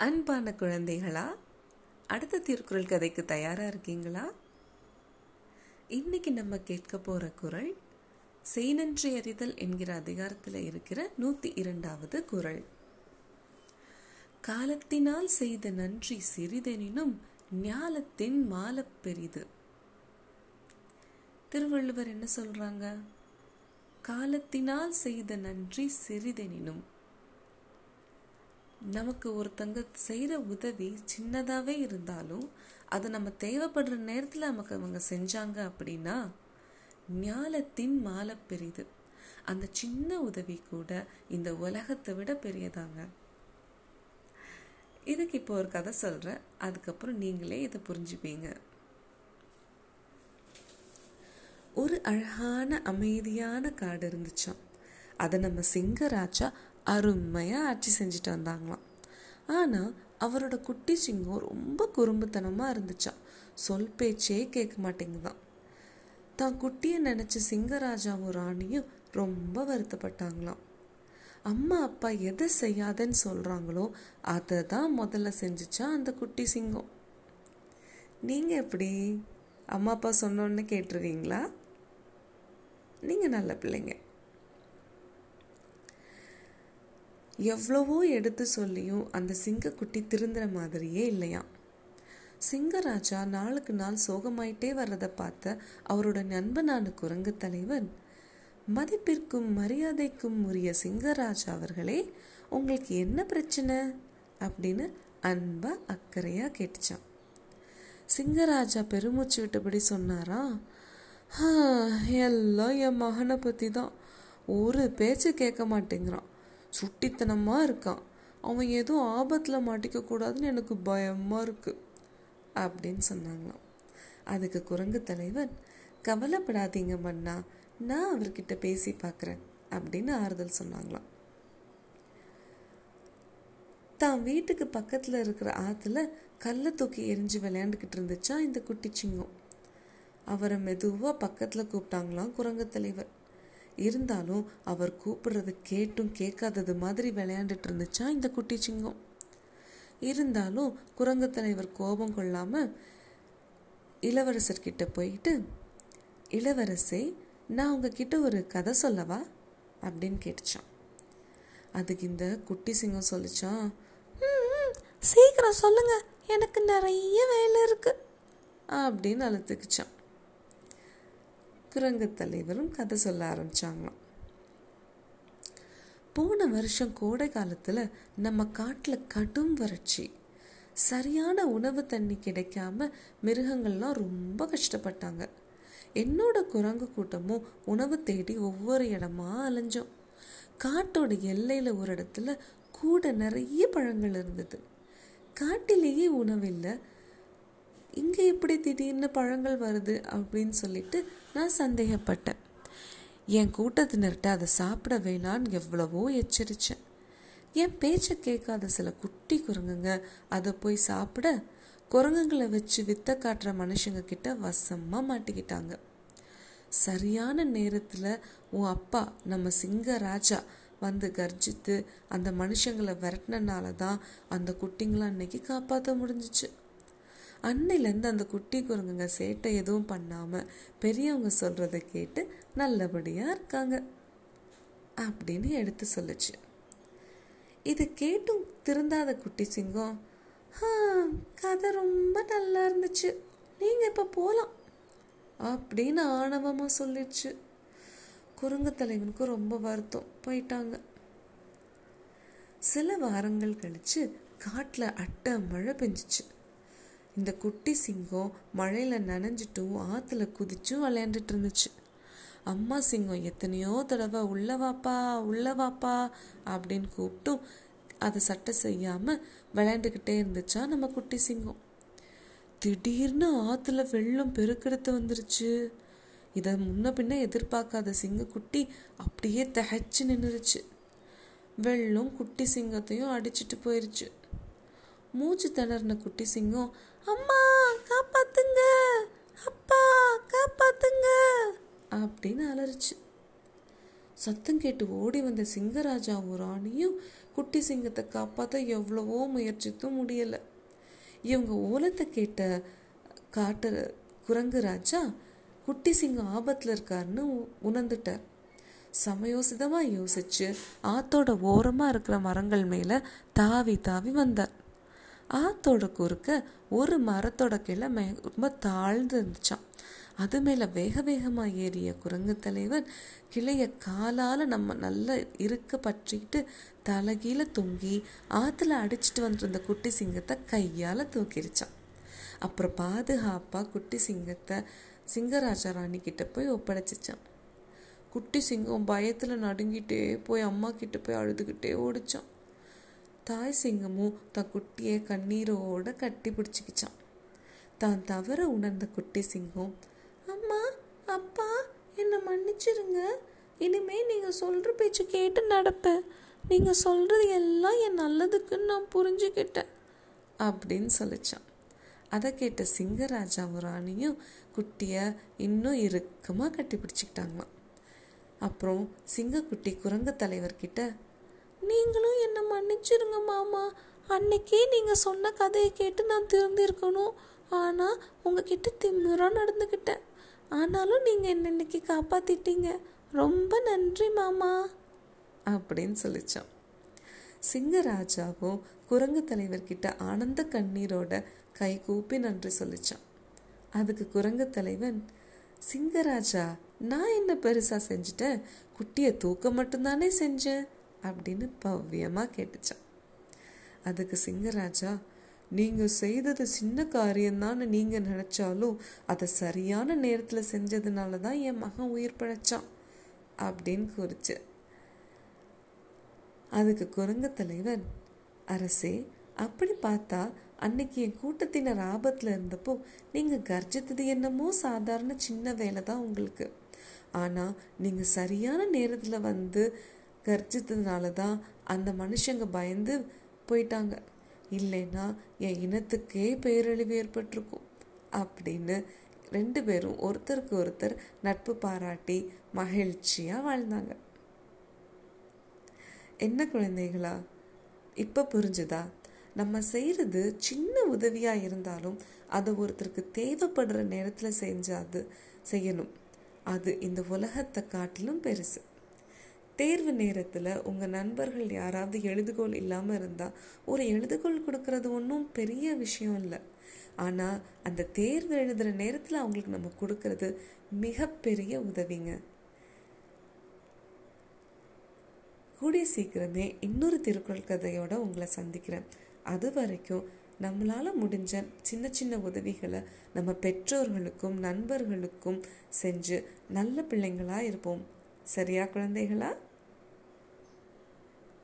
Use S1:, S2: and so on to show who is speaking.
S1: அன்பான குழந்தைகளா அடுத்த திருக்குறள் கதைக்கு தயாரா இருக்கீங்களா? இன்னைக்கு நம்ம கேட்க போற குறள் செய்நன்றி அறிதல் என்கிற அதிகாரத்தில் இருக்கிற நூத்தி இரண்டாவது குறள். காலத்தினால் செய்த நன்றி சிறிதெனினும் ஞாலத்தின் மாலப் பெரிது. திருவள்ளுவர் என்ன சொல்றாங்க? காலத்தினால் செய்த நன்றி சிறிதெனினும் நமக்கு ஒருத்தங்க செய்கிற உதவி சின்னதாகவே இருந்தாலும் அது நம்ம தேவைப்படுற நேரத்தில் நமக்கு அவங்க செஞ்சாங்க அப்படின்னா ஞாலத்தின் மாலை பெரிது. அந்த சின்ன உதவி கூட இந்த உலகத்தை விட பெரியதாங்க. இதுக்கு இப்போ ஒரு கதை சொல்கிறேன் அதுக்கப்புறம் நீங்களே இதை புரிஞ்சுப்பீங்க. ஒரு அழகான அமைதியான காடு இருந்துச்சான் அதை நம்ம சிங்கராஜா அருமையாக ஆட்சி செஞ்சுட்டு வந்தாங்களாம். ஆனால் அவரோட குட்டி சிங்கம் ரொம்ப குறும்புத்தனமாக இருந்துச்சான் சொல் பேச்சே கேட்க மாட்டேங்குதான். தான் குட்டியை நினச்ச சிங்கராஜாவும் ராணியும் ரொம்ப வருத்தப்பட்டாங்களாம். அம்மா அப்பா எதை செய்யாதன்னு சொல்கிறாங்களோ அதை தான் முதல்ல செஞ்சுச்சா அந்த குட்டி சிங்கம். நீங்கள் எப்படி? அம்மா அப்பா சொன்னோன்னு கேட்டுருவீங்களா? நீங்கள் நல்ல பிள்ளைங்க. எவ்வளவோ எடுத்து சொல்லியும் அந்த சிங்கக்குட்டி திருந்துற மாதிரியே இல்லையாம். சிங்கராஜா நாளுக்கு நாள் சோகமாயிட்டே வர்றதை பார்த்த அவரோட நண்பனான குரங்கு தலைவன் மதிப்பிற்கும் மரியாதைக்கும் உரிய சிங்கராஜா அவர்களே உங்களுக்கு என்ன பிரச்சனை? அப்படின்னு அன்பா அக்கறையா கேட்டுச்சான் சிங்கராஜா பெருமூச்சு விட்டபடி சொன்னாரா எல்லாம் என் மகனை பற்றி தான் ஒரு பேச்சு கேட்க மாட்டேங்கிறான். சுட்டித்தனமாக இருக்கான். அவன் எதுவும் ஆபத்தில் மாட்டிக்க கூடாதுன்னு எனக்கு பயமாக இருக்குது அப்படின்னு சொன்னாங்களாம். அதுக்கு குரங்கு தலைவன் கவலைப்படாதீங்க மன்னா நான் அவர்கிட்ட பேசி பார்க்குறேன் அப்படின்னு ஆறுதல் சொன்னாங்களாம். தான் வீட்டுக்கு பக்கத்தில் இருக்கிற ஆற்றுல கல்லை தூக்கி எரிஞ்சு விளையாண்டுக்கிட்டு இருந்துச்சா இந்த குட்டிச்சிங்கம் அவரை மெதுவாக பக்கத்தில் கூப்பிட்டாங்களாம் குரங்கு தலைவர் இருந்தாலும் அவர் கூப்பிடுறது கேட்டும் கேட்காதது மாதிரி விளையாண்டுட்டு இருந்துச்சா இந்த குட்டி சிங்கம்? இருந்தாலும் குரங்கு தலைவர் கோபம் கொள்ளாம இளவரசர்கிட்ட போயிட்டு இளவரசே நான் உங்ககிட்ட ஒரு கதை சொல்லவா? அப்படின்னு கேட்டுச்சான் அதுக்கு இந்த குட்டி சிங்கம் சொல்லிச்சான் சீக்கிரம் சொல்லுங்க. எனக்கு நிறைய வேலை இருக்கு. அப்படின்னு அழுத்துக்குச்சான் குரங்கு தலைவரும் கதை சொல்ல ஆரம்பிச்சாங்களாம். போன வருஷம் கோடை காலத்துல நம்ம காட்டில் கடும் வறட்சி. சரியான உணவு தண்ணி கிடைக்காம மிருகங்கள்லாம் ரொம்ப கஷ்டப்பட்டாங்க. என்னோட குரங்கு கூட்டமும் உணவு தேடி ஒவ்வொரு இடமா அலைஞ்சோம். காட்டோட எல்லையில ஒரு இடத்துல கூட நிறைய பழங்கள் இருந்தது. காட்டிலேயே உணவில்லை இங்கே எப்படி திடீர்னு பழங்கள் வருது அப்படின்னு சொல்லிட்டு நான் சந்தேகப்பட்டேன். என் கூட்டத்தினர்கிட்ட அதை சாப்பிட வேணான்னு எவ்வளவோ எச்சரித்தேன் என் பேச்சை கேட்காத சில குட்டி குரங்குங்க அதை போய் சாப்பிட குரங்குங்களை வச்சு வித்த காட்டுற மனுஷங்க கிட்ட வசமாக மாட்டிக்கிட்டாங்க. சரியான நேரத்தில் உன் அப்பா நம்ம சிங்க ராஜா வந்து கர்ஜித்து அந்த மனுஷங்களை விரட்டினால தான் அந்த குட்டிங்களை அன்னைக்கு காப்பாற்ற முடிஞ்சிச்சு. அன்னையிலேருந்து அந்த குட்டி குரங்குங்க சேட்டை எதுவும் பண்ணாமல் பெரியவங்க சொல்கிறத கேட்டு நல்லபடியாக இருக்காங்க அப்படின்னு எடுத்து சொல்லுச்சு. இதை கேட்டும் திருந்தாத குட்டி சிங்கம் கதை ரொம்ப நல்லா இருந்துச்சு. நீங்கள் இப்போ போகலாம் அப்படின்னு ஆணவமாக சொல்லிடுச்சு. குரங்கு தலைவனுக்கு ரொம்ப வருத்தம். போயிட்டாங்க. சில வாரங்கள் கழிச்சு காட்டில் அட்டை மழை பெஞ்சிச்சு. இந்த குட்டி சிங்கம் மழையில் நனைஞ்சிட்டும் ஆற்றுல குதிச்சும் விளையாண்டுட்டு இருந்துச்சு. அம்மா சிங்கம் எத்தனையோ தடவை உள்ளவாப்பா வாப்பா வாப்பா அப்படின்னு கூப்பிட்டும் அதை சட்டை செய்யாமல் விளையாண்டுக்கிட்டே இருந்துச்சா நம்ம குட்டி சிங்கம். திடீர்னு ஆற்றுல வெள்ளம் பெருக்கெடுத்து வந்துருச்சு. இதை முன்ன பின்ன எதிர்பார்க்காத சிங்கக்குட்டி அப்படியே தகைச்சு நின்றுச்சு. வெள்ளம் குட்டி சிங்கத்தையும் அடிச்சிட்டு போயிருச்சு. மூச்சு திணறின குட்டி சிங்கம் அம்மா காப்பாத்துங்க. அப்பா காப்பாத்துங்க. அப்படின்னு அலறிச்சு. சத்தம் கேட்டு ஓடி வந்த சிங்கராஜாவும் ராணியும் குட்டி சிங்கத்தை காப்பாற்ற எவ்வளவோ முயற்சித்தும் முடியலை. இவங்க ஓலத்தை கேட்ட காட்டுற குரங்கு ராஜா குட்டி சிங்கம் ஆபத்தில் இருக்காருன்னு உணர்ந்துட்டார். சமயோசிதமாக யோசிச்சு ஆத்தோட ஓரமாக இருக்கிற மரங்கள் மேலே தாவி தாவி வந்தார். ஆத்தோட குறுக்க ஒரு மரத்தோட கிளை ரொம்ப தாழ்ந்து இருந்துச்சான் அது மேலே வேக வேகமாக ஏறிய குரங்கு தலைவன் கிளையை காலால் நம்ம நல்லா இருக்க பற்றிக்கிட்டு தலகீழ தொங்கி ஆற்றுல அடிச்சிட்டு வந்துருந்த குட்டி சிங்கத்தை கையால் தூக்கிடுச்சான் அப்புறம் பாதுகாப்பாக குட்டி சிங்கத்தை சிங்கராஜா ராணி கிட்ட போய் ஒப்படைச்சிச்சான் குட்டி சிங்கம் பயத்தில் நடுங்கிட்டே போய் அம்மா கிட்ட போய் அழுதுகிட்டே ஓடிச்சான் தாய் சிங்கமும் தன் குட்டியை கண்ணீரோட கட்டி பிடிச்சிக்கிச்சான் தான் தவற உணர்ந்த குட்டி சிங்கம் அம்மா அப்பா என்னை மன்னிச்சிருங்க. இனிமே நீங்கள் சொல்கிற பேச்சு கேட்டு நடப்பேன் நீங்கள் சொல்கிறது எல்லாம் என் நல்லதுக்குன்னு நான் புரிஞ்சுக்கிட்டேன் அப்படின்னு சொல்லிச்சான் அதை கேட்ட சிங்கராஜாவும் ராணியும் குட்டியை இன்னும் இறுக்கமாக கட்டி பிடிச்சிக்கிட்டாங்களாம். அப்புறம் சிங்கக்குட்டி குரங்கு தலைவர்கிட்ட நீங்களும் என்னை மன்னிச்சிருங்க மாமா. அன்னைக்கே நீங்கள் சொன்ன கதையை கேட்டு நான் திருந்திருக்கணும். ஆனால் உங்ககிட்ட திமுறாக நடந்துக்கிட்டேன் ஆனாலும் நீங்கள் என்னை இன்னைக்கு காப்பாற்றிட்டீங்க ரொம்ப நன்றி மாமா. அப்படின்னு சொல்லிச்சான். சிங்கராஜாவும் குரங்கு தலைவர்கிட்ட ஆனந்த கண்ணீரோட கை கூப்பி நன்றி சொல்லிச்சான். அதுக்கு குரங்கு தலைவன் சிங்கராஜா நான் என்ன பெருசா செஞ்சுட்டேன்? குட்டியை தூக்க மட்டும்தானே செஞ்சேன்? அப்படின்னு பவ்யமா கேட்டுச்சான். அதுக்கு சிங்கராஜா நீங்க செய்தது சின்ன காரியம்தான்னு நீங்க நினைச்சாலும் அதை சரியான நேரத்துல செஞ்சதுனால தான் என் மகன் உயிர் பிழைச்சான் அப்படின்னு கூறிச்சு. அதுக்கு குரங்கு தலைவன் அரசே அப்படி பார்த்தா அன்னைக்கு என் கூட்டத்தினர் ஆபத்தில் இருந்தப்போ நீங்கள் கர்ஜித்தது என்னமோ சாதாரண சின்ன வேலை தான் உங்களுக்கு. ஆனால் நீங்கள் சரியான நேரத்தில் வந்து கர்ஜித்ததுனால தான் அந்த மனுஷங்க பயந்து போயிட்டாங்க. இல்லைன்னா என் இனத்துக்கே பேரழிவு ஏற்பட்டிருக்கும். அப்படின்னு ரெண்டு பேரும் ஒருத்தருக்கு ஒருத்தர் நட்பு பாராட்டி மகிழ்ச்சியாக வாழ்ந்தாங்க. என்ன குழந்தைகளா? இப்போ புரிஞ்சுதா? நம்ம செய்கிறது சின்ன உதவியாக இருந்தாலும் அதை ஒருத்தருக்கு தேவைப்படுற நேரத்தில் செஞ்சாது செய்யணும். அது இந்த உலகத்தை காட்டிலும் பெருசு. தேர்வு நேரத்தில் உங்கள் நண்பர்கள் யாராவது எழுதுகோள் இல்லாமல் இருந்தால் ஒரு எழுதுகோள் கொடுக்கறது ஒன்றும் பெரிய விஷயம் இல்லை. ஆனால் அந்த தேர்வு எழுதுகிற நேரத்தில் அவங்களுக்கு நம்ம கொடுக்கறது மிகப்பெரிய உதவிங்க. கூடிய சீக்கிரமே இன்னொரு திருக்குறள் கதையோட உங்களை சந்திக்கிறேன். அது வரைக்கும் நம்மளால் முடிஞ்ச சின்ன சின்ன உதவிகளை நம்ம பெற்றோர்களுக்கும் நண்பர்களுக்கும் செஞ்சு நல்ல பிள்ளைங்களாக இருப்போம். சரியா குழந்தைகளா?